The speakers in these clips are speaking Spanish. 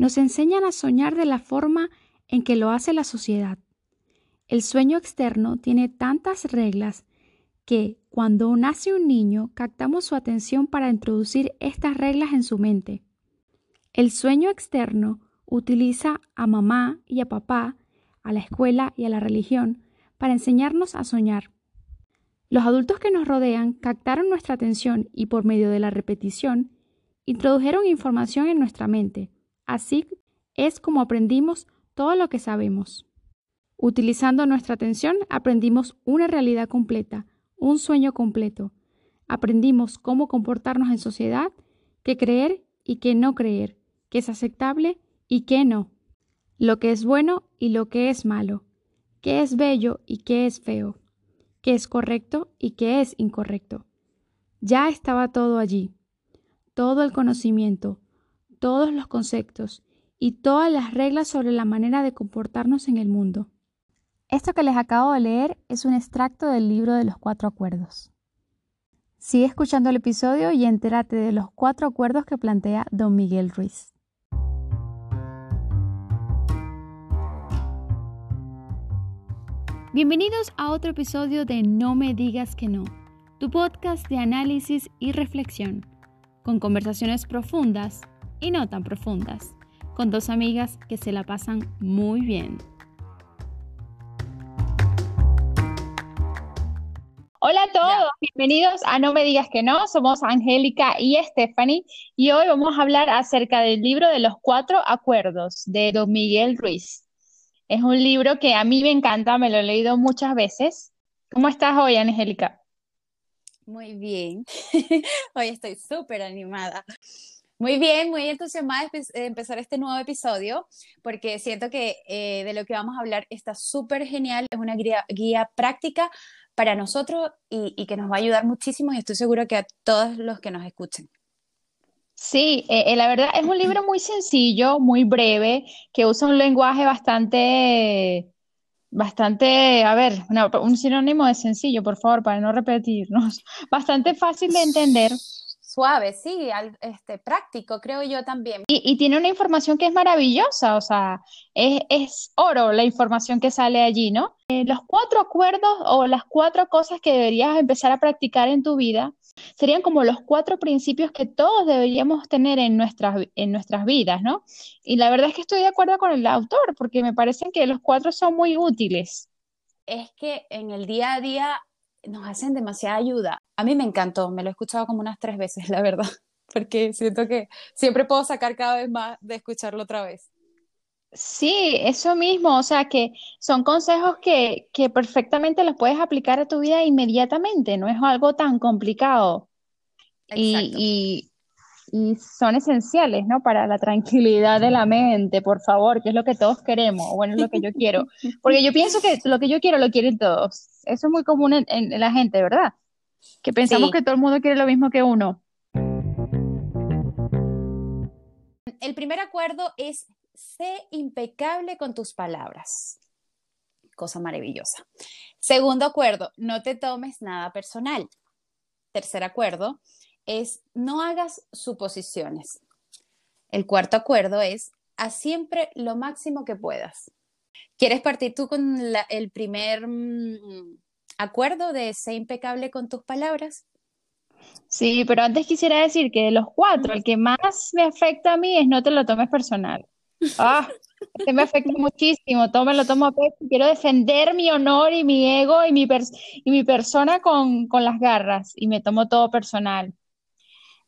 nos enseñan a soñar de la forma en que lo hace la sociedad. El sueño externo tiene tantas reglas que cuando nace un niño captamos su atención para introducir estas reglas en su mente. El sueño externo utiliza a mamá y a papá, a la escuela y a la religión para enseñarnos a soñar. Los adultos que nos rodean captaron nuestra atención y por medio de la repetición introdujeron información en nuestra mente. Así es como aprendimos todo lo que sabemos. Utilizando nuestra atención aprendimos una realidad completa, un sueño completo. Aprendimos cómo comportarnos en sociedad, qué creer y qué no creer, qué es aceptable y qué no, lo que es bueno y lo que es malo, qué es bello y qué es feo qué es correcto y qué es incorrecto. Ya estaba todo allí, todo el conocimiento, todos los conceptos y todas las reglas sobre la manera de comportarnos en el mundo. Esto que les acabo de leer es un extracto del libro de los cuatro acuerdos. Sigue escuchando el episodio y entérate de los cuatro acuerdos que plantea don Miguel Ruiz. Bienvenidos a otro episodio de No me digas que no, tu podcast de análisis y reflexión, con conversaciones profundas y no tan profundas, con dos amigas que se la pasan muy bien. Hola a todos, bienvenidos a No me digas que no, somos Angélica y Stephanie y hoy vamos a hablar acerca del libro de los cuatro acuerdos de Don Miguel Ruiz. Es un libro que a mí me encanta, me lo he leído muchas veces. ¿Cómo estás hoy, Angélica? Muy bien. hoy estoy súper animada. Muy bien, muy entusiasmada de empezar este nuevo episodio porque siento que eh, de lo que vamos a hablar está súper genial. Es una guía, práctica para nosotros y, y que nos va a ayudar muchísimo y estoy seguro que a todos los que nos escuchen. Sí, eh, eh, la verdad es un libro muy sencillo, muy breve, que usa un lenguaje bastante, bastante, a ver, un sinónimo de sencillo, por favor, para no repetirnos, bastante fácil de entender. Suave, sí, este, práctico, creo yo también. Y, tiene una información que es maravillosa, o sea, es, oro la información que sale allí, ¿no? Eh, los cuatro acuerdos o las cuatro cosas que deberías empezar a practicar en tu vida Serían como los cuatro principios que todos deberíamos tener en nuestras, en nuestras vidas, ¿no? Y la verdad es que estoy de acuerdo con el autor, porque me parecen que los cuatro son muy útiles. Es que en el día a día nos hacen demasiada ayuda. A mí me encantó, me lo he escuchado como unas tres veces, la verdad, porque siento que siempre puedo sacar cada vez más de escucharlo otra vez. Sí, eso mismo, o sea que son consejos que, que perfectamente los puedes aplicar a tu vida inmediatamente, no es algo tan complicado y, y, son esenciales, ¿no? Para la tranquilidad de la mente, por favor, que es lo que todos queremos, bueno, es lo que yo quiero, porque yo pienso que lo que yo quiero lo quieren todos, eso es muy común en, la gente, ¿verdad? Que pensamos que todo el mundo quiere lo mismo que uno. El primer acuerdo es sé impecable con tus palabras. Cosa maravillosa. Segundo acuerdo, no te tomes nada personal. Tercer acuerdo es no hagas suposiciones. El cuarto acuerdo es haz siempre lo máximo que puedas. ¿Quieres partir tú con el primer mm, acuerdo de ser impecable con tus palabras? Sí, pero antes quisiera decir que de los cuatro, el que más me afecta a mí es no te lo tomes personal. Ah, este me afecta muchísimo, todo me lo tomo a. Quiero defender mi honor y mi ego y mi, y mi persona con, las garras y me tomo todo personal.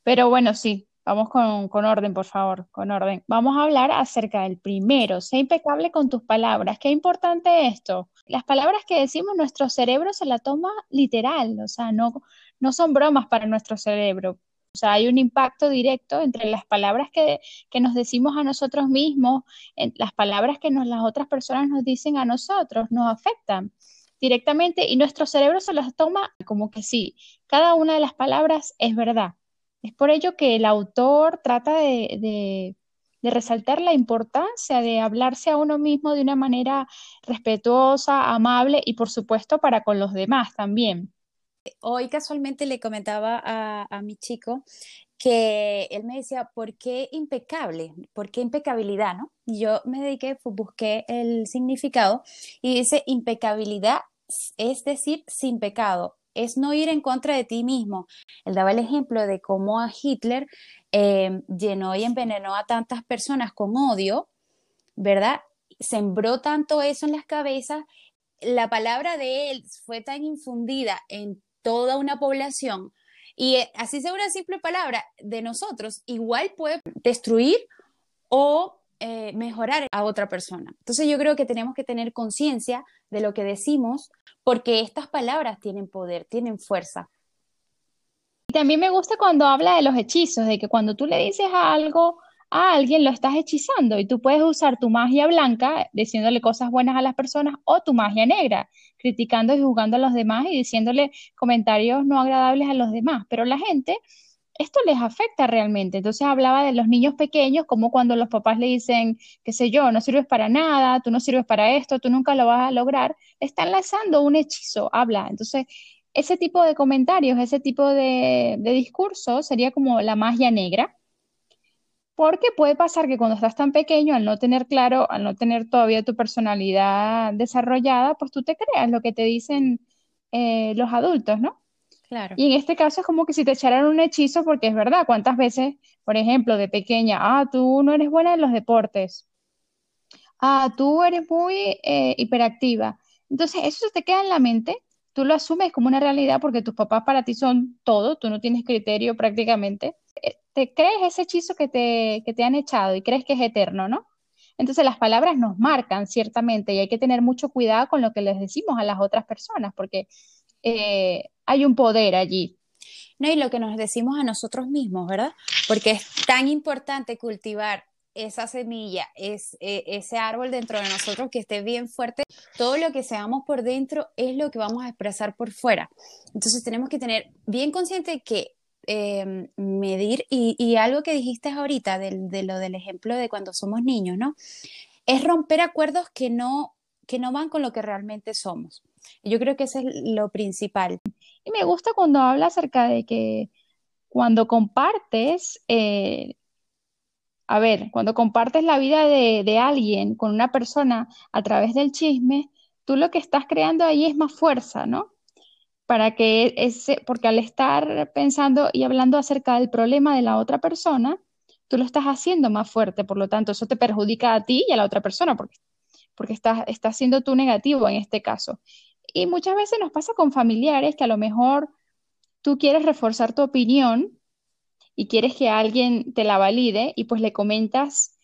Pero bueno, sí, vamos con, con, orden, por favor, con orden. Vamos a hablar acerca del primero. Sé impecable con tus palabras. Qué importante esto. Las palabras que decimos, nuestro cerebro se la toma literal, o sea, no, no son bromas para nuestro cerebro. O sea, hay un impacto directo entre las palabras que, nos decimos a nosotros mismos, las palabras que nos, las otras personas nos dicen a nosotros, nos afectan directamente y nuestro cerebro se las toma como que sí, cada una de las palabras es verdad. Es por ello que el autor trata de, resaltar la importancia de hablarse a uno mismo de una manera respetuosa, amable y por supuesto para con los demás también. Hoy casualmente le comentaba a, mi chico que él me decía, ¿por qué impecable? ¿Por qué impecabilidad? ¿no? Yo me dediqué, busqué el significado y dice, impecabilidad es decir, sin pecado, es no ir en contra de ti mismo. Él daba el ejemplo de cómo a Hitler eh, llenó y envenenó a tantas personas con odio, ¿verdad? Sembró tanto eso en las cabezas, la palabra de él fue tan infundida en toda una población y eh, así sea una simple palabra de nosotros, igual puede destruir o eh, mejorar a otra persona. Entonces yo creo que tenemos que tener conciencia de lo que decimos porque estas palabras tienen poder, tienen fuerza. Y también me gusta cuando habla de los hechizos, de que cuando tú le dices algo a alguien lo estás hechizando y tú puedes usar tu magia blanca diciéndole cosas buenas a las personas o tu magia negra, criticando y juzgando a los demás y diciéndole comentarios no agradables a los demás. Pero la gente, esto les afecta realmente. Entonces hablaba de los niños pequeños, como cuando los papás le dicen, qué sé yo, no sirves para nada, tú no sirves para esto, tú nunca lo vas a lograr, están lanzando un hechizo, habla. Entonces, ese tipo de comentarios, ese tipo de, de discurso sería como la magia negra porque puede pasar que cuando estás tan pequeño, al no tener claro, al no tener todavía tu personalidad desarrollada, pues tú te creas lo que te dicen eh, los adultos, ¿no? Y en este caso es como que si te echaran un hechizo, porque es verdad, ¿cuántas veces, por ejemplo, de pequeña, ah, tú no eres buena en los deportes, ah, tú eres muy eh, hiperactiva. Entonces, eso te queda en la mente, tú lo asumes como una realidad porque tus papás para ti son todo, tú no tienes criterio prácticamente te crees ese hechizo que te, que te han echado y crees que es eterno, ¿no? Entonces las palabras nos marcan ciertamente y hay que tener mucho cuidado con lo que les decimos a las otras personas porque eh, hay un poder allí. No, y lo que nos decimos a nosotros mismos, ¿verdad? Porque es tan importante cultivar esa semilla, es, e, ese árbol dentro de nosotros que esté bien fuerte, todo lo que seamos por dentro es lo que vamos a expresar por fuera. Entonces tenemos que tener bien consciente que Em, medir y, algo que dijiste ahorita de, lo del ejemplo de cuando somos niños, ¿no? Es romper acuerdos que no, que no van con lo que realmente somos. Yo creo que eso es lo principal. Y me gusta cuando habla acerca de que cuando compartes, eh, a ver, cuando compartes la vida de, de alguien con una persona a través del chisme, tú lo que estás creando ahí es más fuerza, ¿no? para que ese, porque al estar pensando y hablando acerca del problema de la otra persona, tú lo estás haciendo más fuerte, por lo tanto, eso te perjudica a ti y a la otra persona, porque, porque estás, estás siendo tú negativo en este caso. Y muchas veces nos pasa con familiares que a lo mejor tú quieres reforzar tu opinión y quieres que alguien te la valide y pues le comentas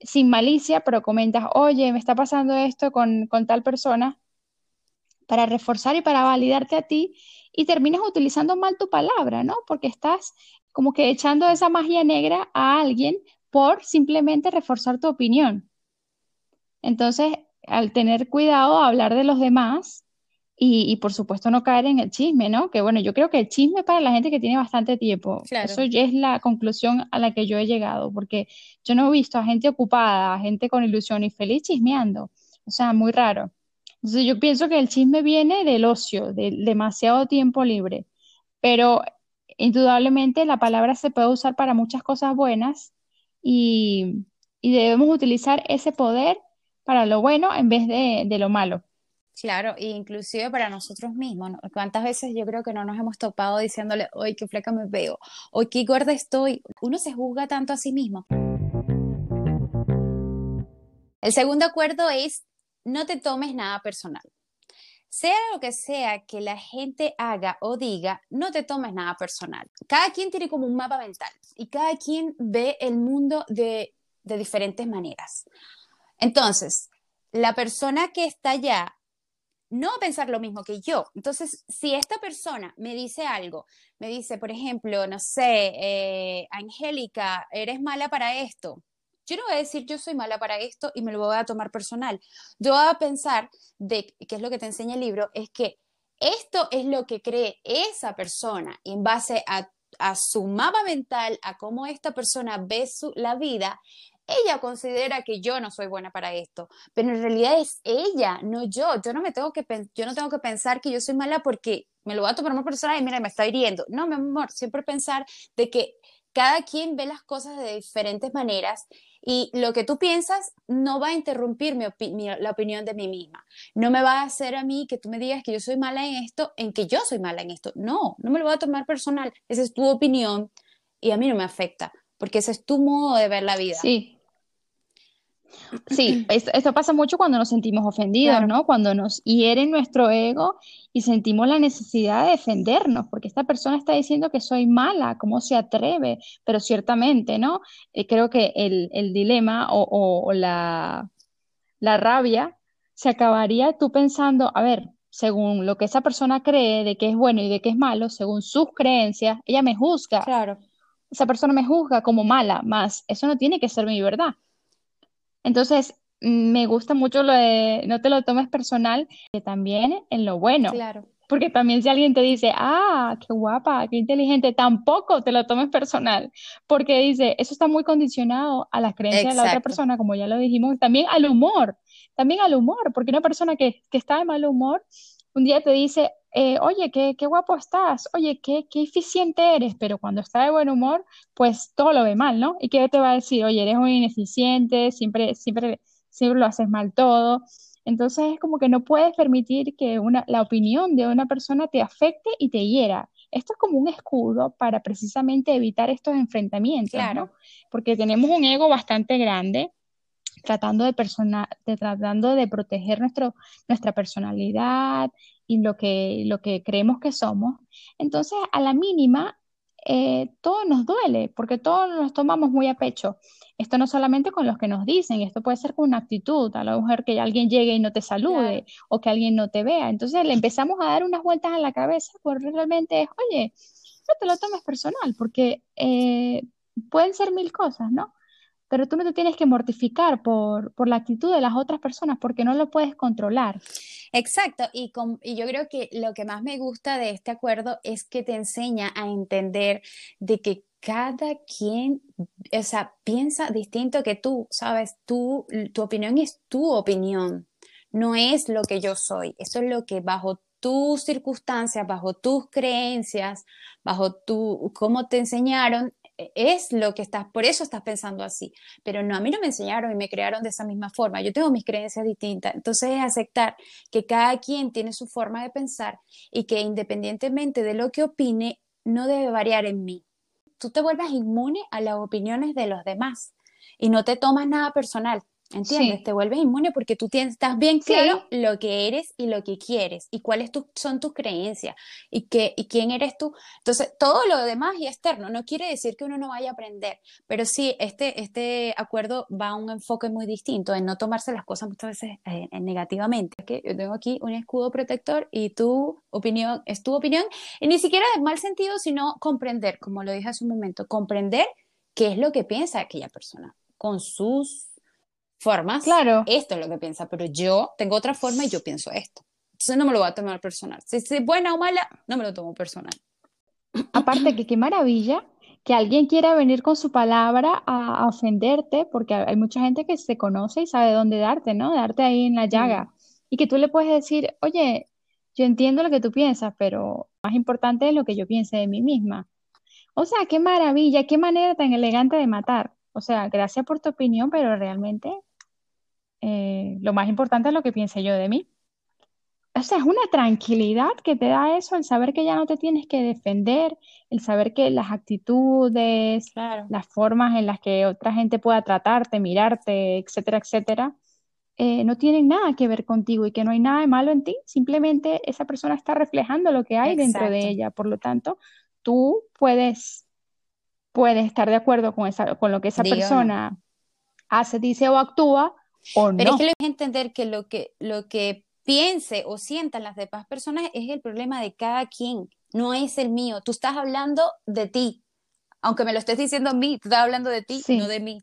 sin malicia, pero comentas, oye, me está pasando esto con, con tal persona, para reforzar y para validarte a ti y terminas utilizando mal tu palabra, ¿no? Porque estás como que echando esa magia negra a alguien por simplemente reforzar tu opinión. Entonces, al tener cuidado a hablar de los demás y, por supuesto no caer en el chisme, ¿no? Que bueno, yo creo que el chisme para la gente que tiene bastante tiempo. Eso ya es la conclusión a la que yo he llegado, porque yo no he visto a gente ocupada, a gente con ilusión y feliz chismeando. O sea, muy raro. Entonces yo pienso que el chisme viene del ocio, del demasiado tiempo libre, pero indudablemente la palabra se puede usar para muchas cosas buenas y, debemos utilizar ese poder para lo bueno en vez de, lo malo. Claro, e inclusive para nosotros mismos. ¿Cuántas veces yo creo que no nos hemos topado diciéndole, hoy qué fleca me veo! ¡Hoy qué gorda estoy! Uno se juzga tanto a sí mismo. El segundo acuerdo es no te tomes nada personal. Sea lo que sea que la gente haga o diga, no te tomes nada personal. Cada quien tiene como un mapa mental y cada quien ve el mundo de, de diferentes maneras. Entonces, la persona que está allá no va a pensar lo mismo que yo. Entonces, si esta persona me dice algo, me dice, por ejemplo, no sé, eh, Angélica, eres mala para esto, yo no voy a decir yo soy mala para esto y me lo voy a tomar personal. Yo voy a pensar de qué es lo que te enseña el libro, es que esto es lo que cree esa persona en base a, su mapa mental, a cómo esta persona ve su, la vida. Ella considera que yo no soy buena para esto, pero en realidad es ella, no yo. Yo no me tengo que yo no tengo que pensar que yo soy mala porque me lo voy a tomar más personal y mira, me está hiriendo. No, mi amor, siempre pensar de que cada quien ve las cosas de diferentes maneras y lo que tú piensas no va a interrumpir la opinión de mí misma. No me va a hacer a mí que tú me digas que yo soy mala en esto, en que yo soy mala en esto. No, no me lo voy a tomar personal. Esa es tu opinión y a mí no me afecta, porque ese es tu modo de ver la vida. Sí, Sí, esto, pasa mucho cuando nos sentimos ofendidos, ¿no? Cuando nos hieren nuestro ego y sentimos la necesidad de defendernos, porque esta persona está diciendo que soy mala, ¿cómo se atreve? Pero ciertamente, ¿no? Eh, creo que el, dilema o, la, la rabia se acabaría tú pensando, a ver, según lo que esa persona cree de que es bueno y de que es malo, según sus creencias, ella me juzga. Claro. Esa persona me juzga como mala, más eso no tiene que ser mi verdad. Entonces, me gusta mucho lo de no te lo tomes personal, que también en lo bueno. Claro. Porque también si alguien te dice, ah, qué guapa, qué inteligente, tampoco te lo tomes personal. Porque dice, eso está muy condicionado a las creencias de la otra persona, como ya lo dijimos, también al humor, también al humor, porque una persona que, que está de mal humor, un día te dice, eh, oye, qué, qué, guapo estás, oye, qué, qué eficiente eres, pero cuando está de buen humor, pues todo lo ve mal, ¿no? ¿Y qué te va a decir? Oye, eres muy ineficiente, siempre, siempre, siempre lo haces mal todo. Entonces es como que no puedes permitir que una, la opinión de una persona te afecte y te hiera. Esto es como un escudo para precisamente evitar estos enfrentamientos, claro. ¿no? Porque tenemos un ego bastante grande tratando de, persona, de, tratando de proteger nuestro, nuestra personalidad y lo que, lo que creemos que somos. Entonces, a la mínima, eh, todo nos duele, porque todos nos tomamos muy a pecho. Esto no solamente con los que nos dicen, esto puede ser con una actitud, a la mujer que alguien llegue y no te salude o que alguien no te vea. Entonces le empezamos a dar unas vueltas a la cabeza, porque realmente es, oye, no te lo tomes personal, porque eh, pueden ser mil cosas, ¿no? Pero tú no te tienes que mortificar por, por la actitud de las otras personas porque no lo puedes controlar. Exacto, y, y, yo creo que lo que más me gusta de este acuerdo es que te enseña a entender de que cada quien, o sea, piensa distinto que tú, ¿sabes? Tú, tu opinión es tu opinión, no es lo que yo soy, esto es lo que bajo tus circunstancias, bajo tus creencias, bajo tu, cómo te enseñaron, es lo que estás, por eso estás pensando así, pero no, a mí no me enseñaron y me crearon de esa misma forma, yo tengo mis creencias distintas, entonces es aceptar que cada quien tiene su forma de pensar y que independientemente de lo que opine, no debe variar en mí. Tú te vuelvas inmune a las opiniones de los demás y no te tomas nada personal. ¿Entiendes? Te vuelves inmune porque tú tienes, estás bien claro lo que eres y lo que quieres y cuáles son tus creencias y, qué, y quién eres tú. Entonces, todo lo demás y externo no quiere decir que uno no vaya a aprender, pero sí, este, este acuerdo va a un enfoque muy distinto en no tomarse las cosas muchas veces eh, negativamente. Es que yo tengo aquí un escudo protector y tu opinión es tu opinión y ni siquiera de mal sentido, sino comprender, como lo dije hace un momento, comprender qué es lo que piensa aquella persona con sus formas, claro. esto es lo que piensa, pero yo tengo otra forma y yo pienso esto. Entonces no me lo voy a tomar personal. Si es buena o mala, no me lo tomo personal. Aparte que qué maravilla que alguien quiera venir con su palabra a, ofenderte, porque hay mucha gente que se conoce y sabe dónde darte, ¿no? Darte ahí en la llaga. Y que tú le puedes decir, oye, yo entiendo lo que tú piensas, pero más importante es lo que yo piense de mí misma. O sea, qué maravilla, qué manera tan elegante de matar. O sea, gracias por tu opinión, pero realmente eh, lo más importante es lo que piense yo de mí. O sea, es una tranquilidad que te da eso, el saber que ya no te tienes que defender, el saber que las actitudes, las formas en las que otra gente pueda tratarte, mirarte, etcétera, etcétera, eh, no tienen nada que ver contigo y que no hay nada de malo en ti, simplemente esa persona está reflejando lo que hay dentro de ella. Por lo tanto, tú puedes, puedes estar de acuerdo con, esa, con lo que esa persona hace, dice o actúa, pero es que lo que entender que lo que lo que piense o sientan las demás personas es el problema de cada quien, no es el mío. Tú estás hablando de ti, aunque me lo estés diciendo a mí, tú estás hablando de ti, no de mí.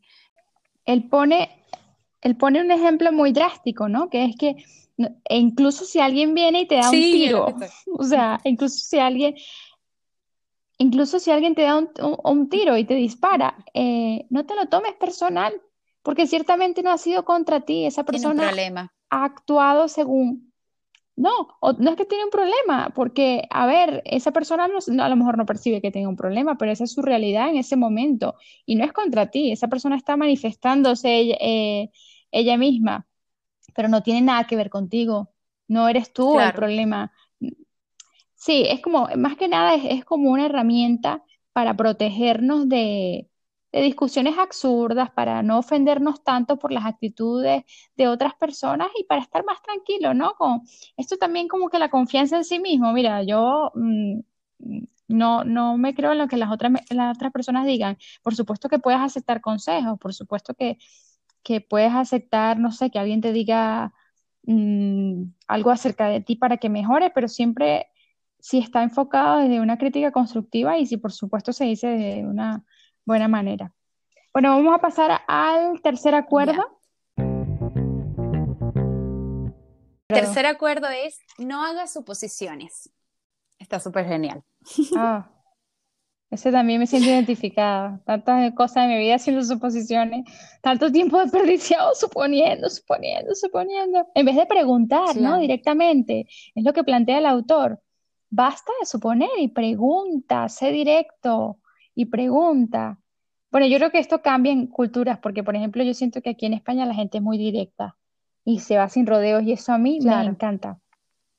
Él pone, él pone un ejemplo muy drástico, ¿no? Que es que e incluso si alguien viene y te da un tiro, o sea, incluso si alguien, incluso si alguien te da un, tiro y te dispara, eh, no te lo tomes personal, porque ciertamente no ha sido contra ti, esa persona ha actuado según No, o no es que tiene un problema, porque, a ver, esa persona no- no- a lo mejor no percibe que tenga un problema, pero esa es su realidad en ese momento y no es contra ti, esa persona está manifestándose ella, eh, ella misma, pero no tiene nada que ver contigo, no eres tú el problema. Sí, es como, más que nada es, es como una herramienta para protegernos de, de discusiones absurdas, para no ofendernos tanto por las actitudes de otras personas y para estar más tranquilo, ¿no? Con esto también como que la confianza en sí mismo. Mira, yo mm, no, no me creo en lo que las otras, las otras personas digan. Por supuesto que puedes aceptar consejos, por supuesto que, que puedes aceptar, no sé, que alguien te diga mm, algo acerca de ti para que mejore, pero siempre si está enfocado desde una crítica constructiva y si por supuesto se dice de una buena manera. Bueno, vamos a pasar al tercer acuerdo. ya. Tercer acuerdo es no hagas suposiciones. Está súper genial. Ah, ese también me siento identificada. Tantas cosas en mi vida haciendo suposiciones, tanto tiempo desperdiciado suponiendo, suponiendo, suponiendo. En vez de preguntar, ¿no? Directamente, es lo que plantea el autor. Basta de suponer y pregunta, sé directo y pregunta. Bueno, yo creo que esto cambia en culturas, porque por ejemplo yo siento que aquí en España la gente es muy directa y se va sin rodeos y eso a mí me encanta,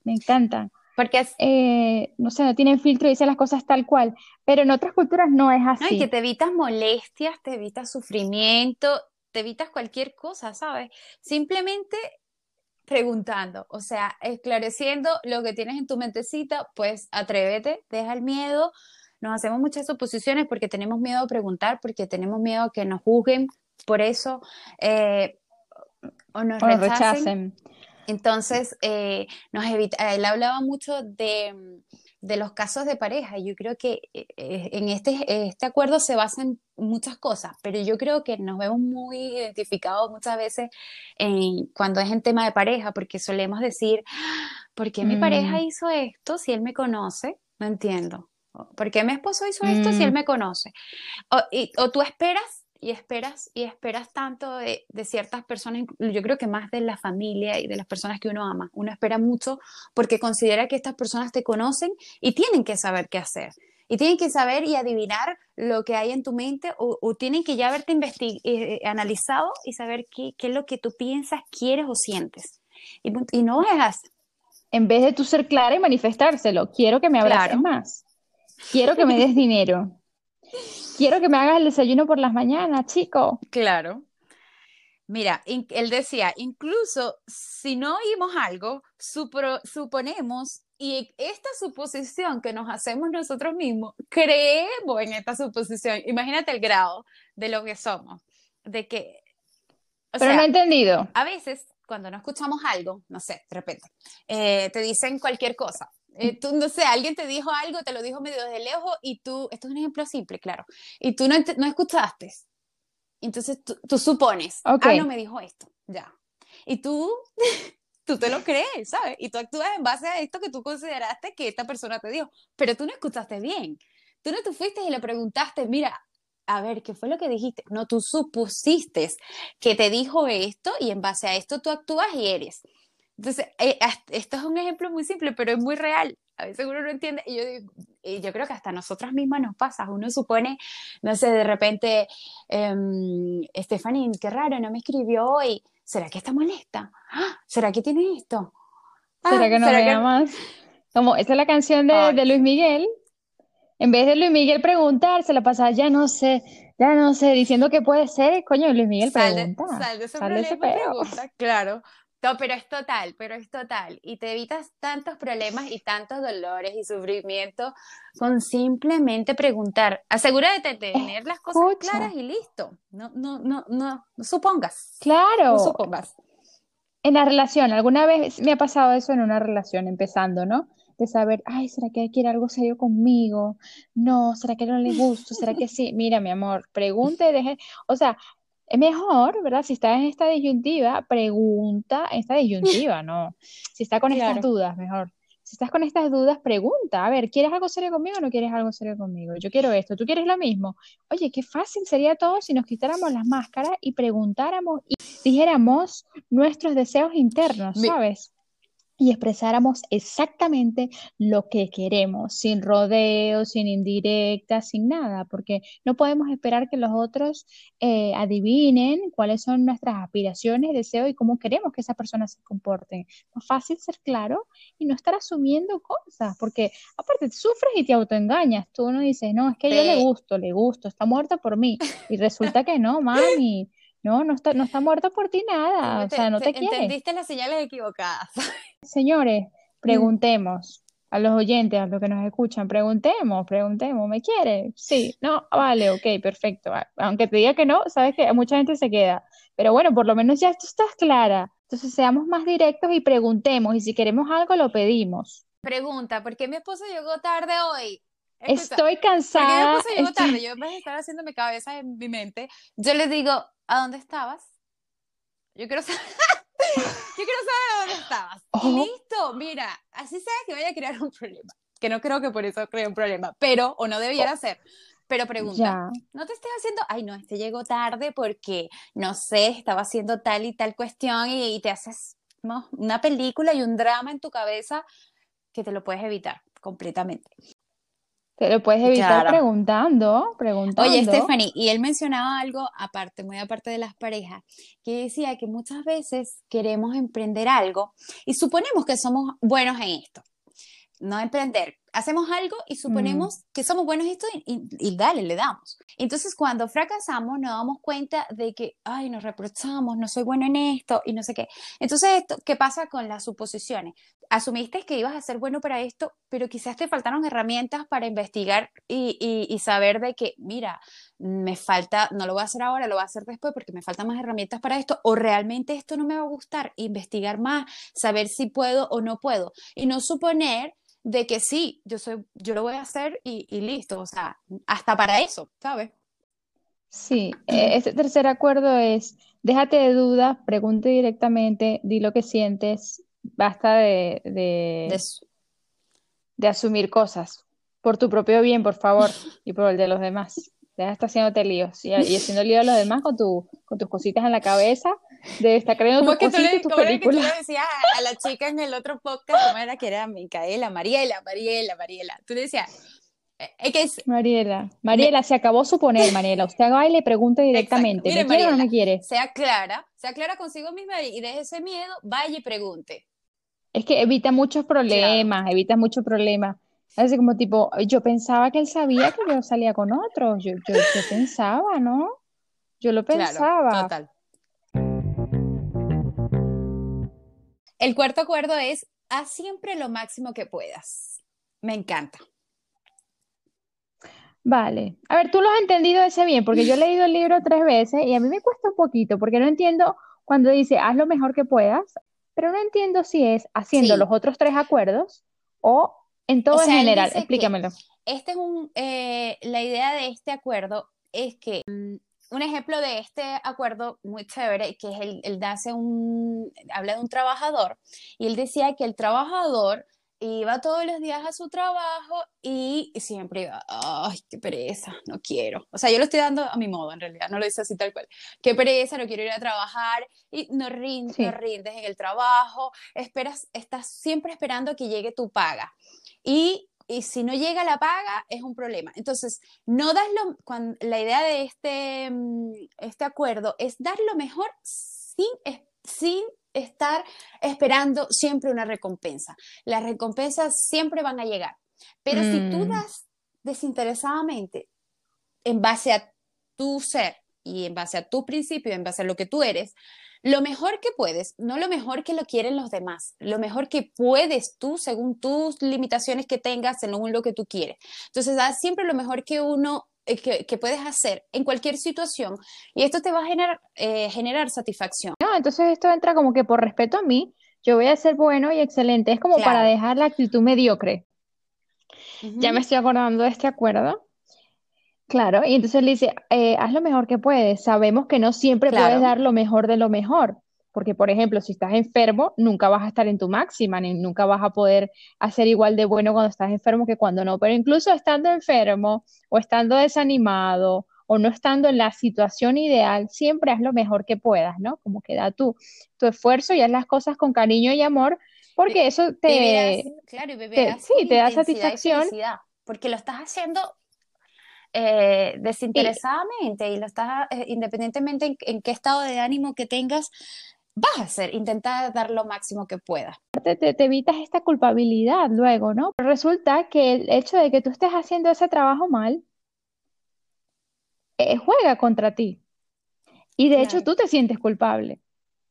me encanta Porque es, eh, no sé, no tienen filtro y dicen las cosas tal cual, pero en otras culturas no es no, y que así. te evitas molestias, te evitas sufrimiento, te evitas cualquier cosa, ¿sabes? Simplemente preguntando, o sea, esclareciendo lo que tienes en tu mentecita, pues atrévete, deja el miedo. Nos hacemos muchas suposiciones porque tenemos miedo a preguntar, porque tenemos miedo a que nos juzguen por eso eh, o nos O rechacen. rechacen. Entonces, eh, nos evita, él hablaba mucho de, de los casos de pareja. y Yo creo que eh, eh, en este, este acuerdo se basa en muchas cosas, pero yo creo que nos vemos muy identificados muchas veces en, cuando es en tema de pareja, porque solemos decir, ¿por qué mi pareja Mm, hizo esto si él me conoce? No entiendo. ¿Por qué mi esposo hizo esto si él mm, me conoce? O, y- o tú esperas y esperas y esperas tanto de, de ciertas personas, yo creo que más de la familia y de las personas que uno ama. Uno espera mucho porque considera que estas personas te conocen y tienen que saber qué hacer. Y tienen que saber y adivinar lo que hay en tu mente o, o tienen que ya haberte eh, eh, analizado y saber qué, qué es lo que tú piensas, quieres o sientes. Y no es así. En vez de tú ser clara y manifestárselo, quiero que me abraces Claro, más, quiero que me des dinero, quiero que me hagas el desayuno por las mañanas, chico. claro. Mira, él decía, incluso si no oímos algo, suponemos, y esta suposición que nos hacemos nosotros mismos, creemos en esta suposición. Imagínate el grado de lo que somos, de que, o Pero no he entendido. a veces cuando no escuchamos algo, no sé, de repente, eh, te dicen cualquier cosa. Eh, tú, no sé, alguien te dijo algo, te lo dijo medio desde lejos y tú, esto es un ejemplo simple, claro, y tú no, no escuchaste. Entonces tú, tú supones, Ok, ah, no me dijo esto, ya. Y tú, tú te lo crees, ¿sabes? Y tú actúas en base a esto que tú consideraste que esta persona te dijo, pero tú no escuchaste bien. Tú no te fuiste y le preguntaste, mira, a ver, ¿qué fue lo que dijiste? No, tú supusiste que te dijo esto y en base a esto tú actúas y eres. Entonces, eh, esto es un ejemplo muy simple, pero es muy real. A veces uno no entiende, y yo, digo- y yo creo que hasta a nosotras mismas nos pasa. Uno supone, no sé, de repente, em, Stephanie, qué raro, no me escribió hoy. ¿Será que está molesta? ¡Ah! ¿Será que tiene esto? ¿será Ah, que no ¿será me que...? amas? Como esa es la canción de, Ay, de Luis Miguel. En vez de Luis Miguel preguntar, se la pasa, ya no sé, ya no sé, diciendo que puede ser, coño, Luis Miguel Sal de, pregunta, sal de ese sal de ese problema y peo. pregunta, claro. No, pero es total, pero es total. Y te evitas tantos problemas y tantos dolores y sufrimiento con simplemente preguntar. Asegúrate de tener las cosas claras y listo. No, no, no, no, no supongas, no claro, supongas. en la relación, alguna vez me ha pasado eso en una relación, empezando, ¿no? De saber, ay, ¿será que quiere algo serio conmigo? No, ¿será que no le gusto? ¿Será que sí? Mira, mi amor, pregunte, deje, o sea, es mejor, ¿verdad? Si estás en esta disyuntiva, pregunta, en esta disyuntiva, ¿no? Si está con estas dudas, mejor. Si estás con estas dudas, pregunta, a ver, ¿quieres algo serio conmigo o no quieres algo serio conmigo? Yo quiero esto, ¿tú quieres lo mismo? Oye, qué fácil sería todo si nos quitáramos las máscaras y preguntáramos y dijéramos nuestros deseos internos, ¿sabes? Y expresáramos exactamente lo que queremos, sin rodeos, sin indirectas, sin nada, porque no podemos esperar que los otros eh, adivinen cuáles son nuestras aspiraciones, deseos y cómo queremos que esa persona se comporte. Más fácil ser claro y no estar asumiendo cosas, porque aparte sufres y te autoengañas. Tú no dices, no, es que yo le gusto, le gusto, está muerta por mí. Y resulta que no, mami. No, no está, no está muerta por ti nada, o sea, no te, quiere. Entendiste las señales equivocadas. Señores, preguntemos a los oyentes, a los que nos escuchan, preguntemos, preguntemos, ¿me quiere? Sí, no, vale, ok, perfecto. Aunque te diga que no, sabes que mucha gente se queda. Pero bueno, por lo menos ya tú estás clara. Entonces seamos más directos y preguntemos, y si queremos algo, lo pedimos. Pregunta, ¿por qué mi esposo llegó tarde hoy? Estoy cansada. ¿Por qué mi esposo llegó tarde? Yo en vez de estar haciéndome cabeza en mi mente, yo le digo, ¿a dónde estabas? Yo quiero saber. Yo quiero saber dónde estabas. Oh. listo, mira, así sabes que vaya a crear un problema. Que no creo que por eso cree un problema, pero, o no debiera oh. ser. Pero pregunta, no te estés haciendo, ay no, este llegó tarde porque, no sé, estaba haciendo tal y tal cuestión y, te haces una película y un drama en tu cabeza que te lo puedes evitar completamente. Te lo puedes evitar preguntando, preguntando. Oye, Stephanie, y él mencionaba algo aparte, muy aparte de las parejas, que decía que muchas veces queremos emprender algo y suponemos que somos buenos en esto. No emprender, hacemos algo y suponemos mm. que somos buenos en esto y, dale, le damos. Entonces, cuando fracasamos, nos damos cuenta de que, ay, nos reprochamos, no soy bueno en esto y no sé qué. Entonces, esto, ¿qué pasa con las suposiciones? Asumiste que ibas a ser bueno para esto, pero quizás te faltaron herramientas para investigar y, y saber de que, mira, me falta, no lo voy a hacer ahora, lo voy a hacer después porque me faltan más herramientas para esto, o realmente esto no me va a gustar, investigar más, saber si puedo o no puedo, y no suponer de que sí, yo, soy, yo lo voy a hacer y, listo, o sea, hasta para eso, ¿sabes? Sí, este tercer acuerdo es, déjate de dudas, pregunte directamente, di lo que sientes, basta de, de, de, asumir cosas, por tu propio bien, por favor, y por el de los demás. Deja de estar haciéndote líos y, y haciendo líos a los demás con, tu, con tus cositas en la cabeza de estar creando cositas y tus películas. Que tú le decías a la chica en el otro podcast, ¿cómo era que era Micaela? Mariela, Mariela, Mariela. Tú le decías, eh, es que es... Mariela, Mariela, se acabó su poner, Mariela. Usted va y le pregunte directamente, ¿me quiere o no me quiere? Sea clara, sea clara consigo misma y deje ese miedo, vaya y pregunte. Es que evita muchos problemas, evita muchos problemas. Así como tipo, yo pensaba que él sabía que yo salía con otros, yo, yo, yo pensaba, ¿no? Yo lo pensaba. Claro, total. El cuarto acuerdo es, haz siempre lo máximo que puedas. Me encanta. Vale. A ver, tú lo has entendido ese bien, porque yo he leído el libro tres veces y a mí me cuesta un poquito, porque no entiendo cuando dice, haz lo mejor que puedas, pero no entiendo si es haciendo los otros tres acuerdos o en todo en general. Explícamelo. Este es un, eh, la idea de este acuerdo es que mm, un ejemplo de este acuerdo muy chévere, que es el, el hace un, habla de un trabajador, y él decía que el trabajador iba todos los días a su trabajo y siempre iba, ay, qué pereza, no quiero. O sea, yo lo estoy dando a mi modo, en realidad, no lo dice así tal cual. Qué pereza, no quiero ir a trabajar y no rindes, no rindes en el trabajo, esperas, estás siempre esperando que llegue tu paga. Y y si no llega la paga es un problema. Entonces, no das lo, cuando, la idea de este, mm, este acuerdo es dar lo mejor sin, sin estar esperando siempre una recompensa. Las recompensas siempre van a llegar, pero si tú mm. das desinteresadamente en base a tu ser y en base a tu principio, en base a lo que tú eres, lo mejor que puedes, no lo mejor que lo quieren los demás, lo mejor que puedes tú según tus limitaciones que tengas, según lo que tú quieres. Entonces, haz siempre lo mejor que uno eh, que, puedes hacer en cualquier situación y esto te va a generar, eh, generar satisfacción. No, entonces esto entra como que por respeto a mí, yo voy a ser bueno y excelente, es como para dejar la actitud mediocre. Ya me estoy acordando de este acuerdo Claro, y entonces le dice, eh, haz lo mejor que puedes. Sabemos que no siempre puedes dar lo mejor de lo mejor, porque por ejemplo, si estás enfermo, nunca vas a estar en tu máxima, ni nunca vas a poder hacer igual de bueno cuando estás enfermo que cuando no. Pero incluso estando enfermo o estando desanimado o no estando en la situación ideal, siempre haz lo mejor que puedas, ¿no? Como que da tu, tu esfuerzo y haz las cosas con cariño y amor porque eso te, claro, y te- sí, te da intensidad y satisfacción. felicidad, porque lo estás haciendo eh, desinteresadamente y lo estás, eh, independientemente en, en qué estado de ánimo que tengas, vas a hacer, intentar dar lo máximo que puedas. te, te- te evitas esta culpabilidad luego, ¿no? Resulta que el hecho de que tú estés haciendo ese trabajo mal, eh, juega contra ti. Y de hecho tú te sientes culpable.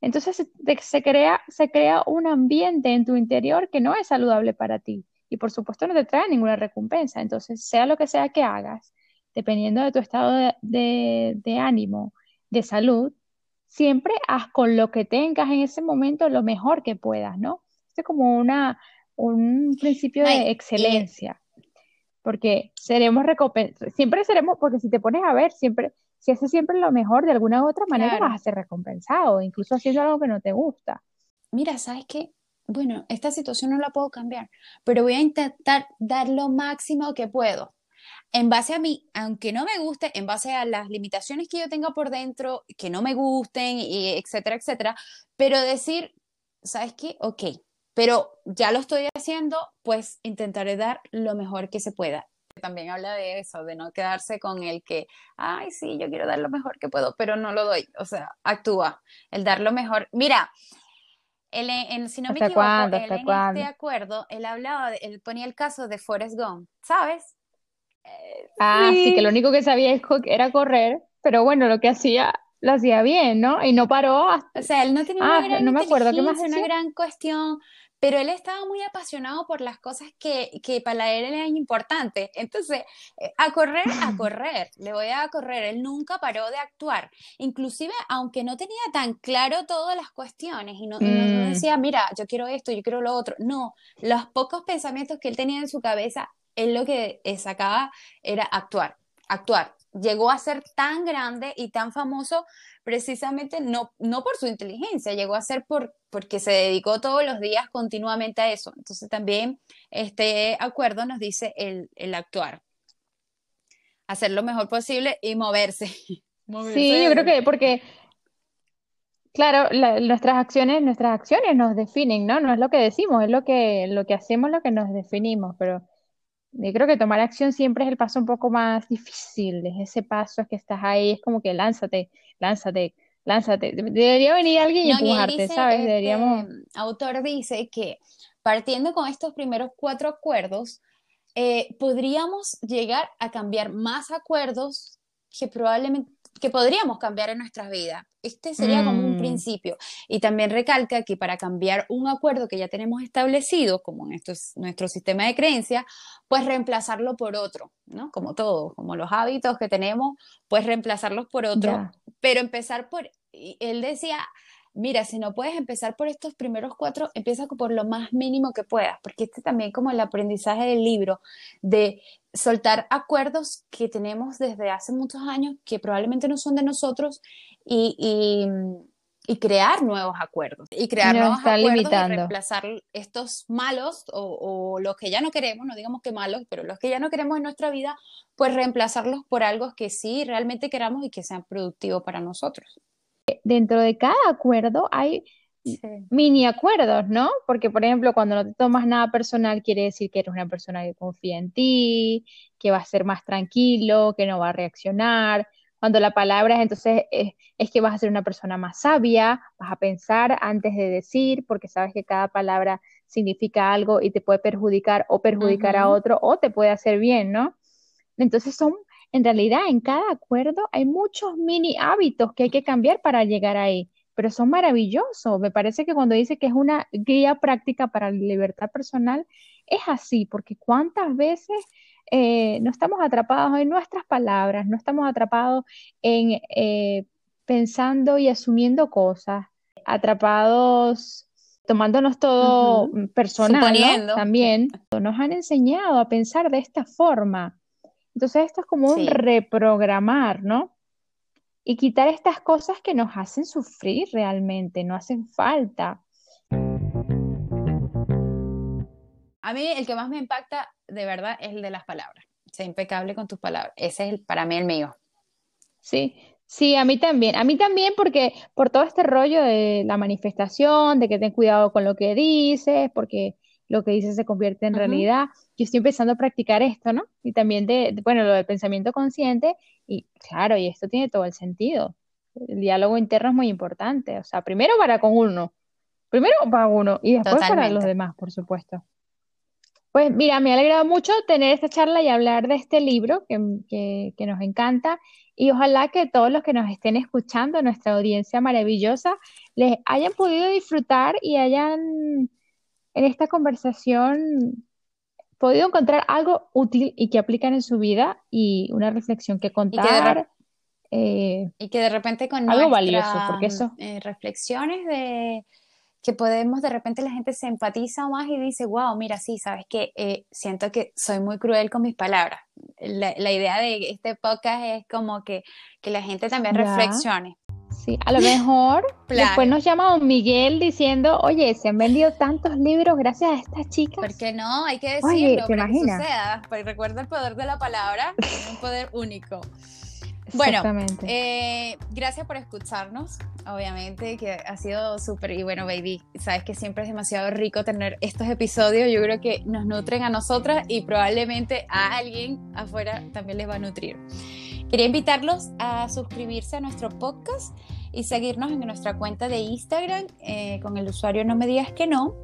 Entonces se, se crea, se crea un ambiente en tu interior que no es saludable para ti. Y por supuesto no te trae ninguna recompensa. Entonces, sea lo que sea que hagas, dependiendo de tu estado de, de- de ánimo, de salud, siempre haz con lo que tengas en ese momento lo mejor que puedas, ¿no? Es como una, un principio de y- excelencia porque seremos recompensados, siempre seremos, porque si te pones a ver, siempre, si haces siempre lo mejor, de alguna u otra manera Claro. vas a ser recompensado, incluso haciendo algo que no te gusta. Mira, ¿sabes qué? Bueno, esta situación no la puedo cambiar, pero voy a intentar dar lo máximo que puedo. En base a mí, aunque no me guste, en base a las limitaciones que yo tenga por dentro, que no me gusten, y etcétera, etcétera, pero decir, ¿sabes qué? Ok, pero ya lo estoy haciendo, pues intentaré dar lo mejor que se pueda. También habla de eso, de no quedarse con el que, ay, sí, yo quiero dar lo mejor que puedo, pero no lo doy. O sea, actúa, el dar lo mejor. Mira, él, en- si no me ¿Hasta equivoco, cuándo? él ¿Hasta en cuándo? este acuerdo, él hablaba, de- él ponía el caso de Forrest Gump, ¿sabes? Ah, sí, que Sí. lo único que sabía era correr, pero bueno, lo que hacía, lo hacía bien, ¿no? Y no paró hasta... O sea, él no tenía una Ah, gran no me acuerdo, ¿qué más una gran cuestión, pero él estaba muy apasionado por las cosas que, que para él eran importantes. Entonces, eh, a correr, a correr, le voy a correr. Él nunca paró de actuar. Inclusive, aunque no tenía tan claro todas las cuestiones y no, y no- no Mm. decía, mira, yo quiero esto, yo quiero lo otro. No, los pocos pensamientos que él tenía en su cabeza, él lo que sacaba era actuar, actuar. Llegó a ser tan grande y tan famoso precisamente no, no por su inteligencia, llegó a ser por, porque se dedicó todos los días continuamente a eso. Entonces también este acuerdo nos dice el, el actuar, hacer lo mejor posible y moverse. Moverse Sí, yo creo que porque, claro, la- nuestras acciones, nuestras acciones nos definen, ¿no? No es lo que decimos, es lo que, lo que hacemos, lo que nos definimos, pero yo creo que tomar acción siempre es el paso un poco más difícil, es ese paso que estás ahí, es como que lánzate, lánzate, lánzate. De- Debería venir alguien y No, empujarte, dice, ¿sabes? este Deberíamos... autor dice que partiendo con estos primeros cuatro acuerdos, eh, podríamos llegar a cambiar más acuerdos que probablemente que podríamos cambiar en nuestras vidas. Este sería como un Mm. principio. Y también recalca que para cambiar un acuerdo que ya tenemos establecido, como en esto es nuestro sistema de creencias, pues reemplazarlo por otro, ¿no? Como todo, como los hábitos que tenemos, pues reemplazarlos por otro Ya. pero empezar por, él decía, mira, si no puedes empezar por estos primeros cuatro, empieza por lo más mínimo que puedas, porque este también como el aprendizaje del libro, de soltar acuerdos que tenemos desde hace muchos años, que probablemente no son de nosotros, y, y, y crear nuevos acuerdos, y crear Nos nuevos acuerdos y limitando. reemplazar estos malos o, o los que ya no queremos, no digamos que malos, pero los que ya no queremos en nuestra vida, pues reemplazarlos por algo que sí realmente queramos y que sean productivos para nosotros. Dentro de cada acuerdo hay mini acuerdos, ¿no? Porque, por ejemplo, cuando no te tomas nada personal, quiere decir que eres una persona que confía en ti, que va a ser más tranquilo, que no va a reaccionar. Cuando la palabra es, entonces, es, es que vas a ser una persona más sabia, vas a pensar antes de decir, porque sabes que cada palabra significa algo y te puede perjudicar o perjudicar a otro o te puede hacer bien, ¿no? Entonces son, en realidad, en cada acuerdo hay muchos mini hábitos que hay que cambiar para llegar ahí pero son maravillosos. Me parece que cuando dice que es una guía práctica para la libertad personal, es así, porque cuántas veces eh, no estamos atrapados en nuestras palabras, no estamos atrapados en eh, pensando y asumiendo cosas, atrapados tomándonos todo Ujú. personal, ¿no? También nos han enseñado a pensar de esta forma. Entonces esto es como un reprogramar, ¿no? Y quitar estas cosas que nos hacen sufrir realmente, no hacen falta. A mí el que más me impacta de verdad es el de las palabras. Sé impecable con tus palabras. Ese es el, para mí el mío. Sí, Sí, a mí también. A mí también porque por todo este rollo de la manifestación, de que ten cuidado con lo que dices, porque lo que dices se convierte en realidad. Yo estoy empezando a practicar esto, ¿no? Y también de, bueno, lo del pensamiento consciente. Y claro, y esto tiene todo el sentido. El diálogo interno es muy importante. O sea, primero para con uno. Primero para uno y después para los demás, por supuesto. Pues mira, me ha alegrado mucho tener esta charla y hablar de este libro que, que, nos encanta y ojalá que todos los que nos estén escuchando, nuestra audiencia maravillosa, les hayan podido disfrutar y hayan en esta conversación podido encontrar algo útil y que aplican en su vida y una reflexión que contar. Y que de, repente con algo valioso, porque eso... Eh, reflexiones de que podemos, de repente la gente se empatiza más y dice, wow, mira, sí, sabes que eh, siento que soy muy cruel con mis palabras. La, idea de este podcast es como que, que la gente también reflexione. Sí, a lo mejor después nos llama don Miguel diciendo, oye, se han vendido tantos libros gracias a estas chicas. ¿Por qué no? Hay que decirlo para que suceda. Porque recuerda el poder de la palabra, un poder único. Bueno, eh, gracias por escucharnos, obviamente, que ha sido súper, y bueno, baby, sabes que siempre es demasiado rico tener estos episodios, yo creo que nos nutren a nosotras y probablemente a alguien afuera también les va a nutrir. Quería invitarlos a suscribirse a nuestro podcast y seguirnos en nuestra cuenta de Instagram eh, con el usuario No Me Digas Que No.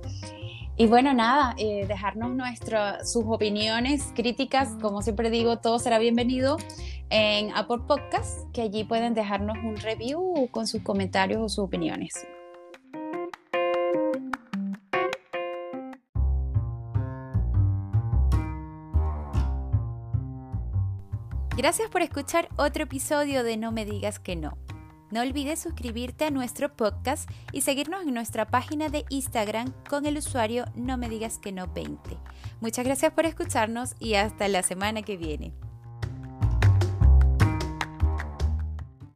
Y bueno, nada, eh, dejarnos nuestras sus opiniones, críticas, como siempre digo, todo será bienvenido en Apple Podcast, que allí pueden dejarnos un review con sus comentarios o sus opiniones. Gracias por escuchar otro episodio de No me digas que no. No olvides suscribirte a nuestro podcast y seguirnos en nuestra página de Instagram con el usuario No me digas que no 20. Muchas gracias por escucharnos y hasta la semana que viene.